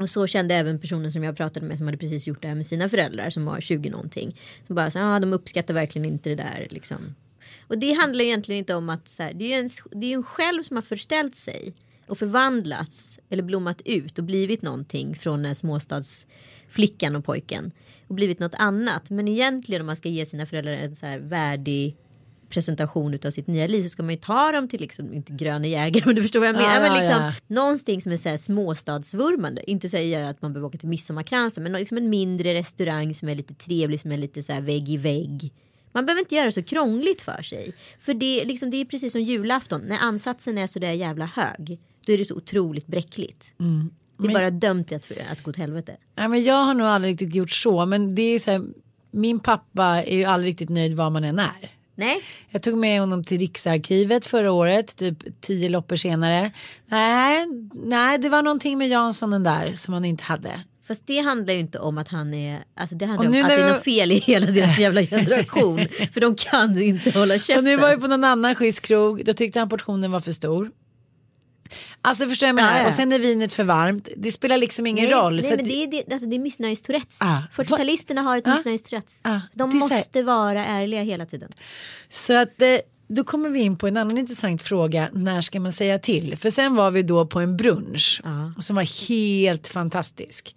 Och så kände även personen som jag pratade med som hade precis gjort det här med sina föräldrar som var 20 någonting. Som bara så ah, de uppskattar verkligen inte det där liksom. Och det handlar egentligen inte om att så här, det är ju en, det är en själv som har förställt sig och förvandlats eller blommat ut och blivit någonting från den småstadsflickan och pojken och blivit något annat. Men egentligen om man ska ge sina föräldrar en så här värdig presentation utav sitt nya liv så ska man ju ta dem till liksom, inte gröna jägare men du förstår vad jag menar. Ja, men liksom, ja. Någonting som är så här småstadsvurmande. Inte säger jag att man behöver åka till midsommarkransen men liksom en mindre restaurang som är lite trevlig som är lite så här vägg i vägg. Man behöver inte göra det så krångligt för sig. För det, liksom, det är precis som julafton. När ansatsen är så där jävla hög. Då är det så otroligt bräckligt. Det är Mm. Men- bara dömt att, att gå åt helvete. Nej, men jag har nog aldrig riktigt gjort så men det är så här, min pappa är ju aldrig riktigt nöjd var man än är. Nej, Jag tog med honom till Riksarkivet förra året, typ tio loppor senare. Nej, nej, det var någonting med Janssonen där som han inte hade. Fast det handlar ju inte om att han är, alltså det handlar om att det är något fel i hela deras jävla generation. för de kan inte hålla käften. Och nu var vi på någon annan schysst krog, då tyckte han portionen var för stor. Alltså förstår jag menar? Ja, ja. Och sen är vinet för varmt. Det spelar liksom ingen nej, roll. Nej, men det är, det, alltså det är missnöjes-tourettes. Ah, 40-talisterna har ett Ah, missnöjes-tourettes. ah, De måste vara ärliga hela tiden. Så att eh, då kommer vi in på en annan intressant fråga. När ska man säga till? För sen var vi då på en brunch som var helt fantastisk.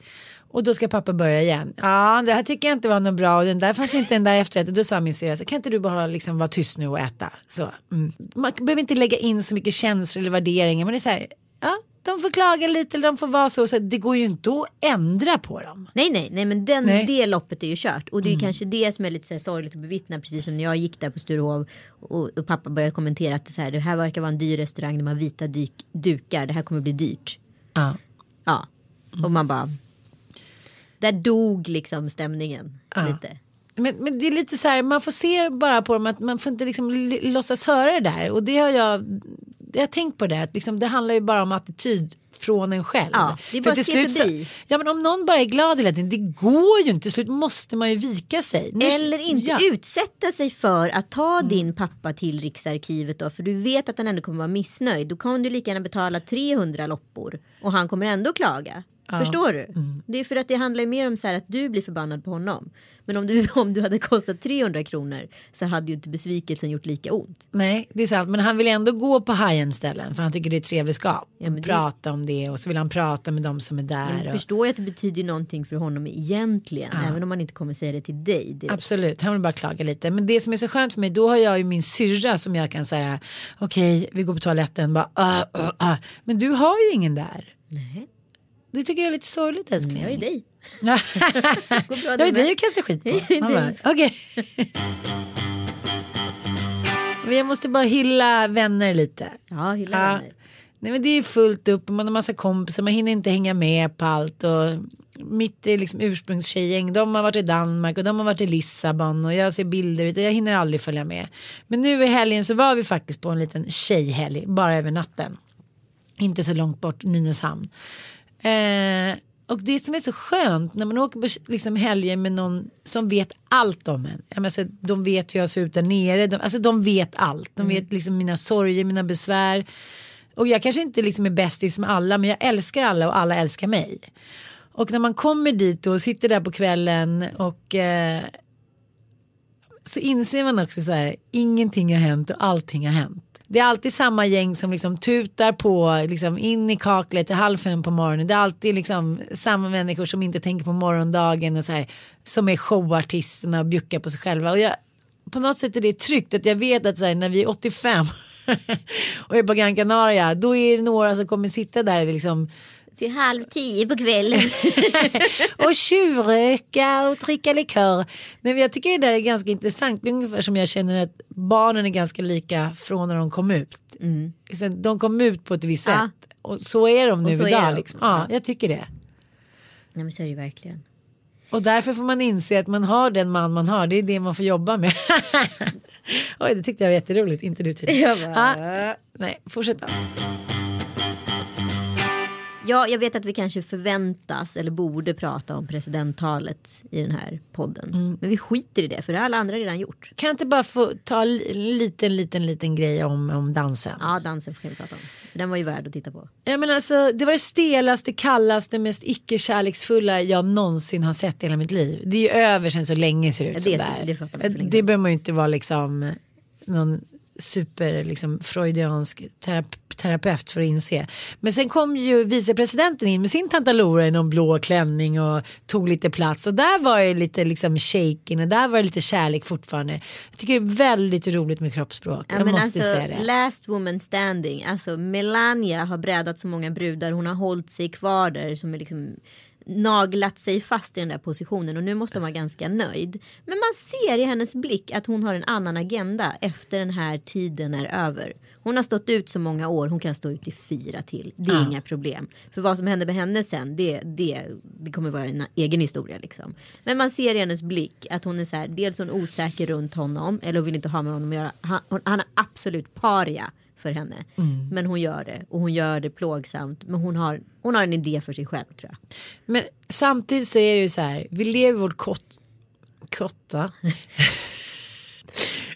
Och då ska pappa börja igen. Ja, det här tycker jag inte var något bra och den där fanns inte den där efterrätten. Då sa min syrra, kan inte du bara liksom vara tyst nu och äta? Så, mm. Man behöver inte lägga in så mycket känslor eller värderingar. Men det är så här, ja, de får klaga lite eller de får vara så. så det går ju inte att ändra på dem. Nej, nej, nej, men den, Nej. det loppet är ju kört. Och det är Mm. kanske det som är lite så här sorgligt att bevittna. Precis som när jag gick där på Sturehov och, och pappa började kommentera att det, så här, det här verkar vara en dyr restaurang. De har vita dyk, dukar. Det här kommer bli dyrt. Ja. Ja, och man bara. Där dog liksom stämningen lite. Men, men det är lite så här, man får se bara på dem att man får inte liksom låtsas höra det där. Och det har jag, jag har tänkt på det, att liksom, det handlar ju bara om attityd från en själv. Ja, det är För bara till att slut förbi. Så, ja men om någon bara är glad hela tiden, det går ju inte. Till slut måste man ju vika sig. Nu- Eller inte ja. Mm. utsätta sig för att ta din pappa till Riksarkivet då. För du vet att han ändå kommer vara missnöjd. Då kan du lika gärna betala 300 loppor. Och han kommer ändå klaga. Förstår du? Det är för att det handlar mer om så här att du blir förbannad på honom. Men om du, om du hade kostat 300 kronor så hade ju inte besvikelsen gjort lika ont. Nej, det är sant. Men han vill ändå gå på high-end ställen för han tycker det är ett trevligt skap. Ja, det- Prata om det och så vill han prata med de som är där. Men och... förstår ju att det betyder någonting för honom egentligen. Även om man inte kommer säga det till dig. direkt. Absolut, han vill bara klaga lite. Men det som är så skönt för mig, då har jag ju min syrra som jag kan säga, okej, vi går på toaletten, bara, uh, uh, uh. men du har ju ingen där. Nej, Det tycker jag är lite sorgligt älskling. jag är dig. Jag är dig att kasta skit på. Okej. Men jag måste bara hylla vänner lite. Ja, hylla Ja. vänner. Nej men det är fullt upp och man har massa kompisar, man hinner inte hänga med på allt och mitt liksom ursprungstjejgäng, de har varit i Danmark och de har varit i Lissabon och jag ser bilder, jag hinner aldrig följa med. Men nu i helgen så var vi faktiskt på en liten tjejhelg, bara över natten. Inte så långt bort, Nynäshamn. Eh, och det som är så skönt när man åker på liksom helger med någon som vet allt om en. Jag menar, så, de vet hur jag ser ut där nere. De, alltså de vet allt. De vet liksom mina sorger, mina besvär. Och jag kanske inte liksom är bästis med alla men jag älskar alla och alla älskar mig. Och när man kommer dit och sitter där på kvällen och eh, så inser man också så här, ingenting har hänt och allting har hänt. Det är alltid samma gäng som liksom tutar på liksom in i kaklet till halv fem på morgonen. Det är alltid liksom samma människor som inte tänker på morgondagen och så här, som är showartisterna och bjuckar på sig själva. Och jag, på något sätt är det tryggt att jag vet att så här, när vi är 85 och är på Gran Canaria då är det några som kommer sitta där liksom till halv tio på kvällen. och tjuvröka och dricka likör. Nej, jag tycker det där är ganska intressant. Det är ungefär som jag känner att barnen är ganska lika från när de kom ut. Sen De kom ut på ett visst Ja. sätt. Och så är de nu idag. de. Liksom. Ja, Ja. jag tycker det. Nej men så är det verkligen. Och därför får man inse att man har den man man har. Det är det man får jobba med. Oj, det tyckte jag var jätteroligt. Inte du tydligen. Bara, Ja. Nej, fortsätt då. Ja, jag vet att vi kanske förväntas eller borde prata om presidenttalet i den här podden. Mm. Men vi skiter i det för det har alla andra redan gjort. Kan jag inte bara få ta en liten, liten, liten grej om, om dansen? Ja, dansen får vi prata om. För den var ju värd att titta på. Ja, men alltså, det var det stelaste, kallaste, mest icke-kärleksfulla jag någonsin har sett i hela mitt liv. Det är ju över sen så länge ser det ut Ja, som det- det är. det det sedan. behöver man ju inte vara liksom någon super liksom, freudiansk terap- terapeut för att inse. Men sen kom ju vicepresidenten in med sin tantalora i någon blå klänning och tog lite plats och där var det lite liksom shaking och där var det lite kärlek fortfarande. Jag tycker det är väldigt roligt med kroppsspråk. Ja, jag måste alltså, säga det. Last woman standing. Alltså Melania har brädat så många brudar. Hon har hållit sig kvar där som är liksom naglat sig fast i den där positionen och nu måste hon vara ganska nöjd. Men man ser i hennes blick att hon har en annan agenda efter den här tiden är över. Hon har stått ut så många år, hon kan stå ut i fyra till. Det är inga problem. För vad som händer med henne sen, det, det, det kommer vara en egen historia liksom. Men man ser i hennes blick att hon är så här, dels hon osäker runt honom eller hon vill inte ha med honom att göra. Han, han är absolut paria för henne. Men hon gör det och hon gör det plågsamt. Men hon har, hon har en idé för sig själv tror jag. Men samtidigt så är det ju så här, vi lever vårt kort, korta.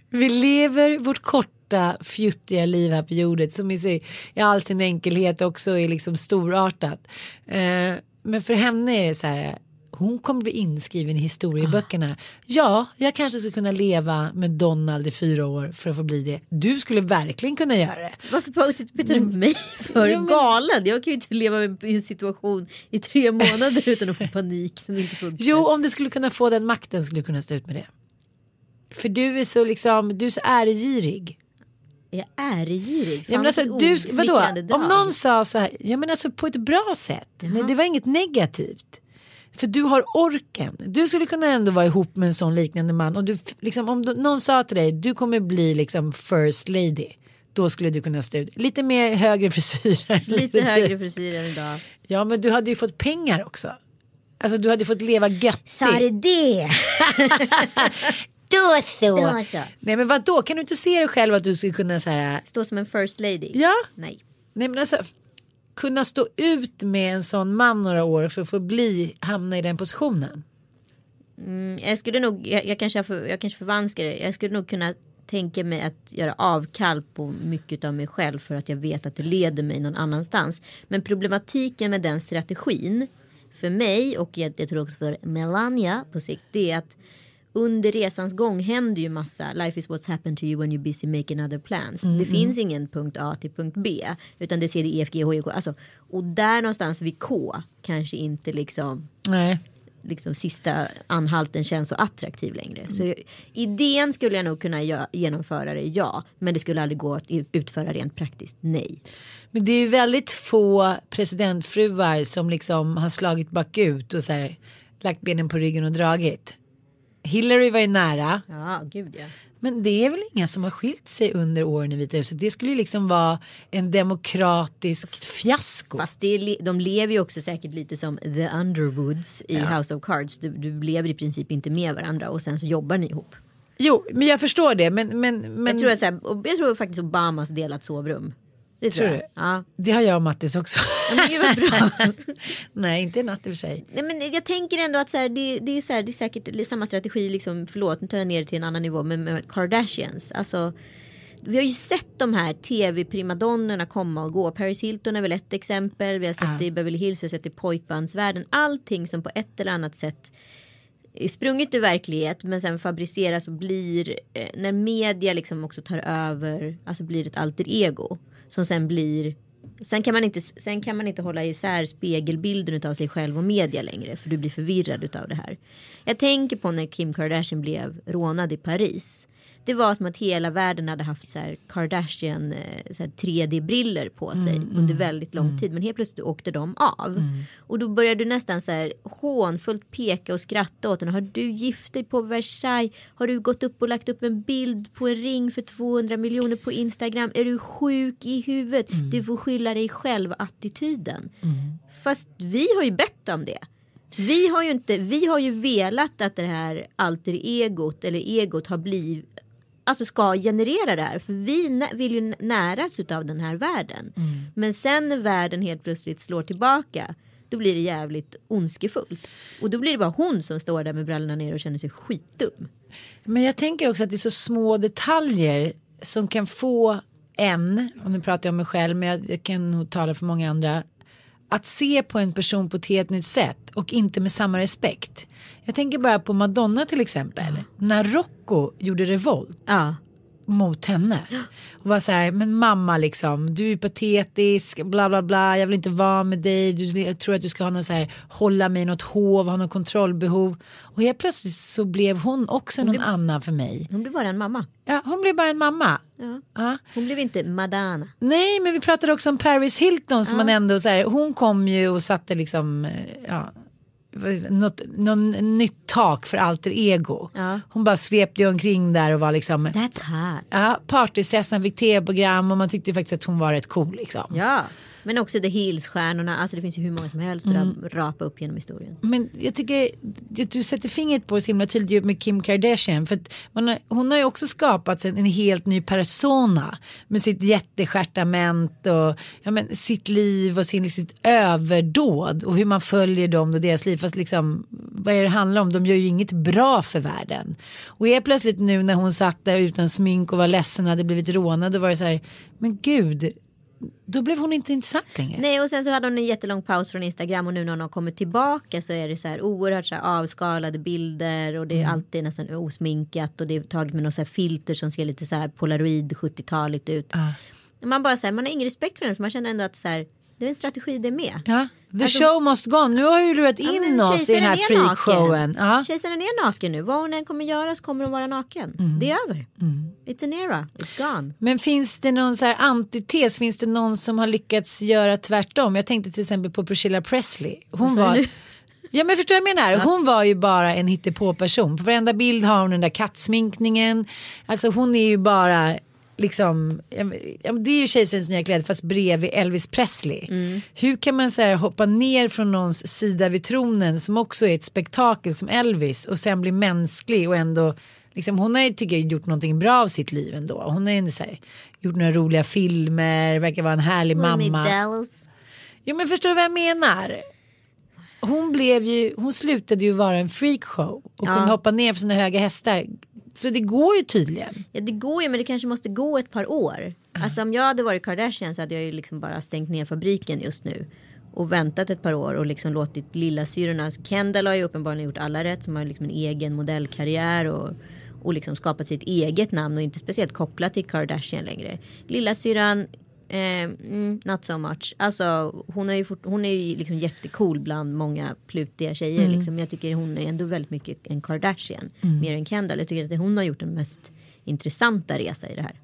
vi lever vårt korta fjuttiga liv här på jorden som i, sig, i all sin enkelhet också är liksom storartat. Eh, men för henne är det så här, hon kommer bli inskriven i historieböckerna. Ja, jag kanske skulle kunna leva med Donald i fyra år för att få bli det. Du skulle verkligen kunna göra det. Varför byter du mig för Ja, men- galen? Jag kan ju inte leva i en situation i tre månader utan att få panik som inte funkar. Jo, om du skulle kunna få den makten skulle du kunna stå ut med det. För du är så liksom, du är så äregirig. Jag är äregirig. Ja, men alltså, du, vadå? drag. Om någon sa så här, ja men alltså på ett bra sätt. Nej, det var inget negativt. För du har orken. Du skulle kunna ändå vara ihop med en sån liknande man. Och du, liksom, om du, någon sa till dig, du kommer bli liksom first lady. Då skulle du kunna stå ut. Lite mer högre frisyrer. Lite högre frisyr än idag. Ja men du hade ju fått pengar också. Alltså du hade fått leva göttigt. Sa du det? Då så. Då så. Nej men vad då kan du inte se dig själv att du skulle kunna så här. Stå som en first lady? Ja. Nej. Nej men alltså. Kunna stå ut med en sån man några år för att få bli, hamna i den positionen. Mm, jag skulle nog, jag, jag, kanske, för, jag kanske förvanskar det. Jag skulle nog kunna tänka mig att göra avkall på mycket av mig själv för att jag vet att det leder mig någon annanstans. Men problematiken med den strategin för mig och jag, jag tror också för Melania på sikt. Det är att under resans gång händer ju massa. Life is what's happened to you when you're busy making other plans. Det finns ingen punkt A till punkt B. Utan det ser det E, F, G, H, I, K. Alltså, och där någonstans vid K kanske inte liksom Nej. liksom sista anhalten känns så attraktiv längre. Så idén skulle jag nog kunna genomföra det, ja. Men det skulle aldrig gå att utföra rent praktiskt, nej. Men det är väldigt få presidentfruar som liksom har slagit bakut och så här, lagt benen på ryggen och dragit. Hillary var ju nära. Ja, gud ja. Men det är väl inga som har skilt sig under åren i Vita huset. Det skulle ju liksom vara en demokratisk fiasko. Fast det är, de lever ju också säkert lite som the Underwoods i House of Cards. Du, du lever i princip inte med varandra och sen så jobbar ni ihop. Jo, men jag förstår det. Men, men, men Jag, tror att, så här, jag tror faktiskt Obamas delat sovrum. Det tror, Tror jag. du? Ja. det har jag och Mattis också. Ja, bra. Nej, inte en natt i och för sig. Nej, men jag tänker ändå att så här, det, det, är så här, det är säkert samma strategi. Liksom, förlåt, nu tar jag ner det till en annan nivå. Men med Kardashians. Alltså, vi har ju sett de här tv-primadonnorna komma och gå. Paris Hilton är väl ett exempel. Vi har sett det i Beverly Hills, vi har sett det i pojkbandsvärlden. Allting som på ett eller annat sätt är sprunget ur verklighet men sen fabriceras och blir eh, när media liksom också tar över, alltså blir ett alter ego som sen blir Sen kan, man inte, sen kan man inte hålla isär spegelbilden av sig själv och media längre för du blir förvirrad av det här. Jag tänker på när Kim Kardashian blev rånad i Paris. Det var som att hela världen hade haft så här Kardashian eh, så här 3D-briller på sig under väldigt lång tid. Men helt plötsligt åkte de av. Och då började du nästan så här hånfullt peka och skratta åt henne. Har du gift dig på Versailles? Har du gått upp och lagt upp en bild på en ring för 200 miljoner på Instagram? Är du sjuk i huvudet? Du får skylla dig själv attityden. Fast vi har ju bett om det. Vi har ju inte, vi har ju velat att det här alter egot eller egot har blivit Alltså ska generera det här. För vi vill ju näras av den här världen. Men sen när världen helt plötsligt slår tillbaka. Då blir det jävligt ondskefullt. Och då blir det bara hon som står där med brallorna ner och känner sig skitdum. Men jag tänker också att det är så små detaljer som kan få en, och nu pratar jag om mig själv men jag, jag kan nog tala för många andra, att se på en person på ett helt nytt sätt och inte med samma respekt. Jag tänker bara på Madonna till exempel. När Rocco gjorde revolt Ja. mot henne. Och var så här, men mamma liksom, du är patetisk, bla bla bla, jag vill inte vara med dig, du, jag tror att du ska ha någon så här, hålla mig i något hov, ha något kontrollbehov. Och helt plötsligt så blev hon också någon annan för mig. Hon blir bara en mamma. Ja, hon blev bara en mamma. Ja. Ja. Hon blev inte Madonna. Nej, men vi pratade också om Paris Hilton som man ändå så här, hon kom ju och satte liksom, eh, ja, något, någon nytt tak för alter ego. Ja. Hon bara svepte omkring där och var liksom That's hot. Ja, partysessan fick tv-program och man tyckte faktiskt att hon var rätt cool liksom. Ja. Men också The Hills-stjärnorna. Alltså det finns ju hur många som helst att Mm. rapa upp genom historien. Men jag tycker att du sätter fingret på det så himla tydligt med Kim Kardashian. För har, hon har ju också skapat en, en helt ny persona. Med sitt jättestjärtament och ja, men, sitt liv och sin, sitt överdåd. Och hur man följer dem och deras liv. Fast liksom, vad är det handlar om? De gör ju inget bra för världen. Och helt plötsligt nu när hon satt där utan smink och var ledsen och hade blivit rånad. Då var det så här, men gud. Då blev hon inte intressant längre. Nej och sen så hade hon en jättelång paus från Instagram och nu när hon har kommit tillbaka så är det så här oerhört så här avskalade bilder och det är Mm. alltid nästan osminkat och det är taget med något så här filter som ser lite så här polaroid 70-taligt ut. Man bara säger man har ingen respekt för den för man känner ändå att så här det är en strategi det med. Ja, the Alltså- show must go on. Nu har ju lurat Ja, in men oss i den här freakshowen. Ja. Kejsaren är naken nu. Vad hon än kommer göra så kommer hon vara naken. Mm. Det är över. It's an era. It's gone. Men finns det någon så här antites? Finns det någon som har lyckats göra tvärtom? Jag tänkte till exempel på Priscilla Presley. Hon var... nu? Ja men förstår jag menar? Hon var ju bara en hittepå-person. På varenda bild har hon den där kattsminkningen. Alltså hon är ju bara liksom, ja, det är ju kejsarens nya kläder fast bredvid Elvis Presley. Mm. Hur kan man så här, hoppa ner från någons sida vid tronen som också är ett spektakel som Elvis och sen bli mänsklig och ändå Liksom, hon har ju tycker jag gjort någonting bra av sitt liv ändå. Hon har ju så här, gjort några roliga filmer, verkar vara en härlig Mamma. mamma. Dallas. Jo men förstår du vad jag menar? Hon blev ju, hon slutade ju vara en freakshow och Ja. kunde hoppa ner för sina höga hästar. Så det går ju tydligen. Ja det går ju men det kanske måste gå ett par år. Alltså om jag hade varit Kardashian så hade jag ju liksom bara stängt ner fabriken just nu. och väntat ett par år och liksom låtit lillasyrrorna. Kendall har ju uppenbarligen gjort alla rätt som har liksom en egen modellkarriär och, och liksom skapat sitt eget namn och inte speciellt kopplat till Kardashian längre. Lillasyrran Eh, mm, not so much. Alltså hon är ju, fort, hon är ju liksom jättecool bland många plutiga tjejer. Mm. Liksom. Jag tycker hon är ändå väldigt mycket en Kardashian. Mer än Kendall. Jag tycker att hon har gjort den mest intressanta resa i det här.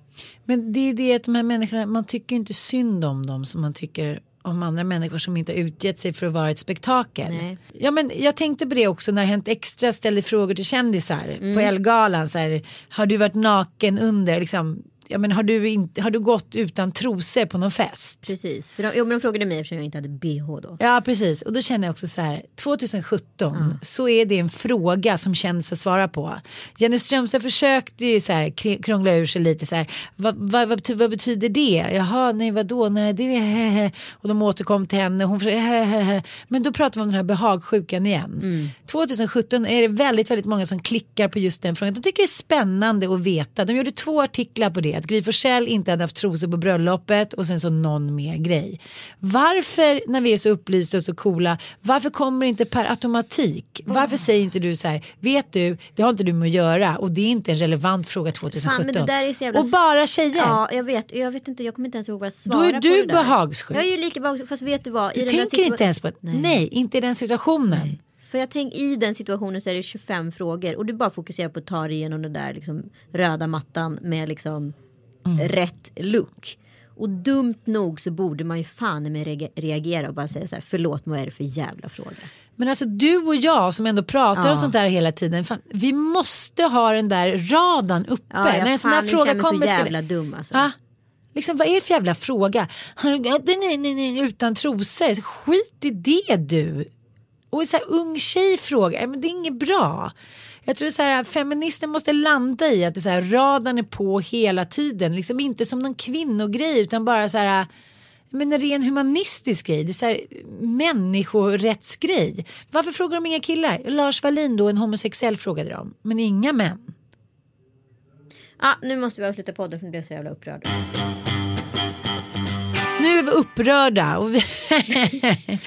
Men det är det att de här människorna, man tycker inte synd om dem som man tycker om andra människor som inte har utgett sig för att vara ett spektakel. Nej. Ja men jag tänkte på det också när Hänt Extra ställde frågor till kändisar på Elgalan så här, har du varit naken under liksom, ja men har du, inte, har du gått utan trosor på någon fest? Precis. För de, jo, men de frågade mig eftersom jag inte hade bh då. Ja precis och då känner jag också så här 2017 så är det en fråga som kändisar svarar på. Jenny Strömstedt försökte ju så här kr- krångla ur sig lite så här vad, vad, vad, betyder, vad betyder det? Jaha nej vadå nej det är hehehe. och de återkom till henne hon försökte hehehe. men då pratar vi om den här behagsjukan igen. 2017 är det väldigt väldigt många som klickar på just den frågan. De tycker det är spännande att veta. De gjorde två artiklar på det att Gry Forssell inte hade haft trosor på bröllopet och sen så någon mer grej. Varför när vi är så upplysta och så coola varför kommer det inte per automatik? Varför säger inte du så här vet du det har inte du med att göra och det är inte en relevant fråga 2017. Fan, är jävla- Och bara tjejer. Ja, jag vet. Jag vet inte. Jag kommer inte ens ihåg vad jag Då svarade är på du det där. behagssjuk. Jag är ju lika behagssjuk. Fast vet du vad? Du tänker inte ens på det. Nej. Nej. inte i den situationen. För jag tänker i den situationen så är det 25 frågor och du bara fokuserar på att ta dig igenom den där liksom röda mattan med liksom Mm. rätt look. Och dumt nog så borde man ju fan med reagera och bara säga så här förlåt vad är det för jävla fråga. Men alltså du och jag som ändå pratar om Ja. sånt där hela tiden. Fan, vi måste ha den där radan uppe. Ja, När en sån jag fråga mig kommer. så jävla dum alltså. Ja. Liksom, vad är det för jävla fråga? Nej, nej, nej, utan trosor? Skit i det du. Och en så här ung tjej frågar, men det är inget bra. Jag tror så här, feminister måste landa i att det så här, radarn är på hela tiden. Liksom inte som någon kvinnogrej utan bara så här men en ren humanistisk grej, det är så här, människorättsgrej. Varför frågar de inga killar? Lars Wallin då, en homosexuell frågade de, men inga män. Ja, nu måste vi avsluta podden för nu blir jag så jävla upprörd. Nu är vi upprörda. Och vi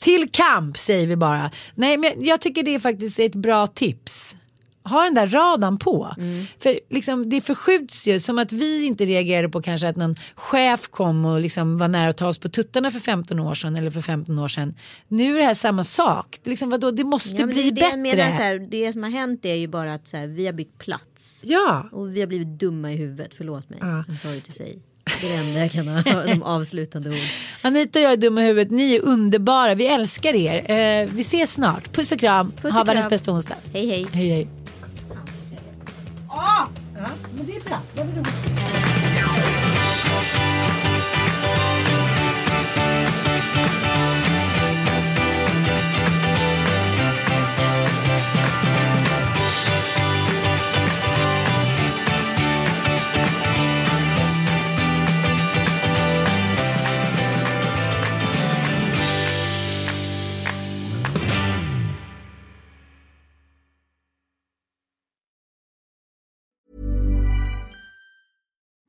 Till kamp säger vi bara. Nej men jag tycker det är faktiskt ett bra tips. Ha den där radan på. För liksom, det förskjuts ju som att vi inte reagerade på kanske att någon chef kom och liksom var nära att ta oss på tuttarna för 15 år sedan eller för 15 år sedan. Nu är det här samma sak. Liksom, vadå, det måste Ja, bli det, bättre. menar, så här, det som har hänt är ju bara att så här, vi har bytt plats. Ja. Och vi har blivit dumma i huvudet, förlåt mig. I'm sorry to say. Det är det enda jag kan ha som avslutande ord. Anita och jag är dumma i huvudet. Ni är underbara. Vi älskar er. Eh, vi ses snart. Puss och kram. Puss och ha världens bästa onsdag. Hej hej. Hej hej. Ah! Ja, men det är bra.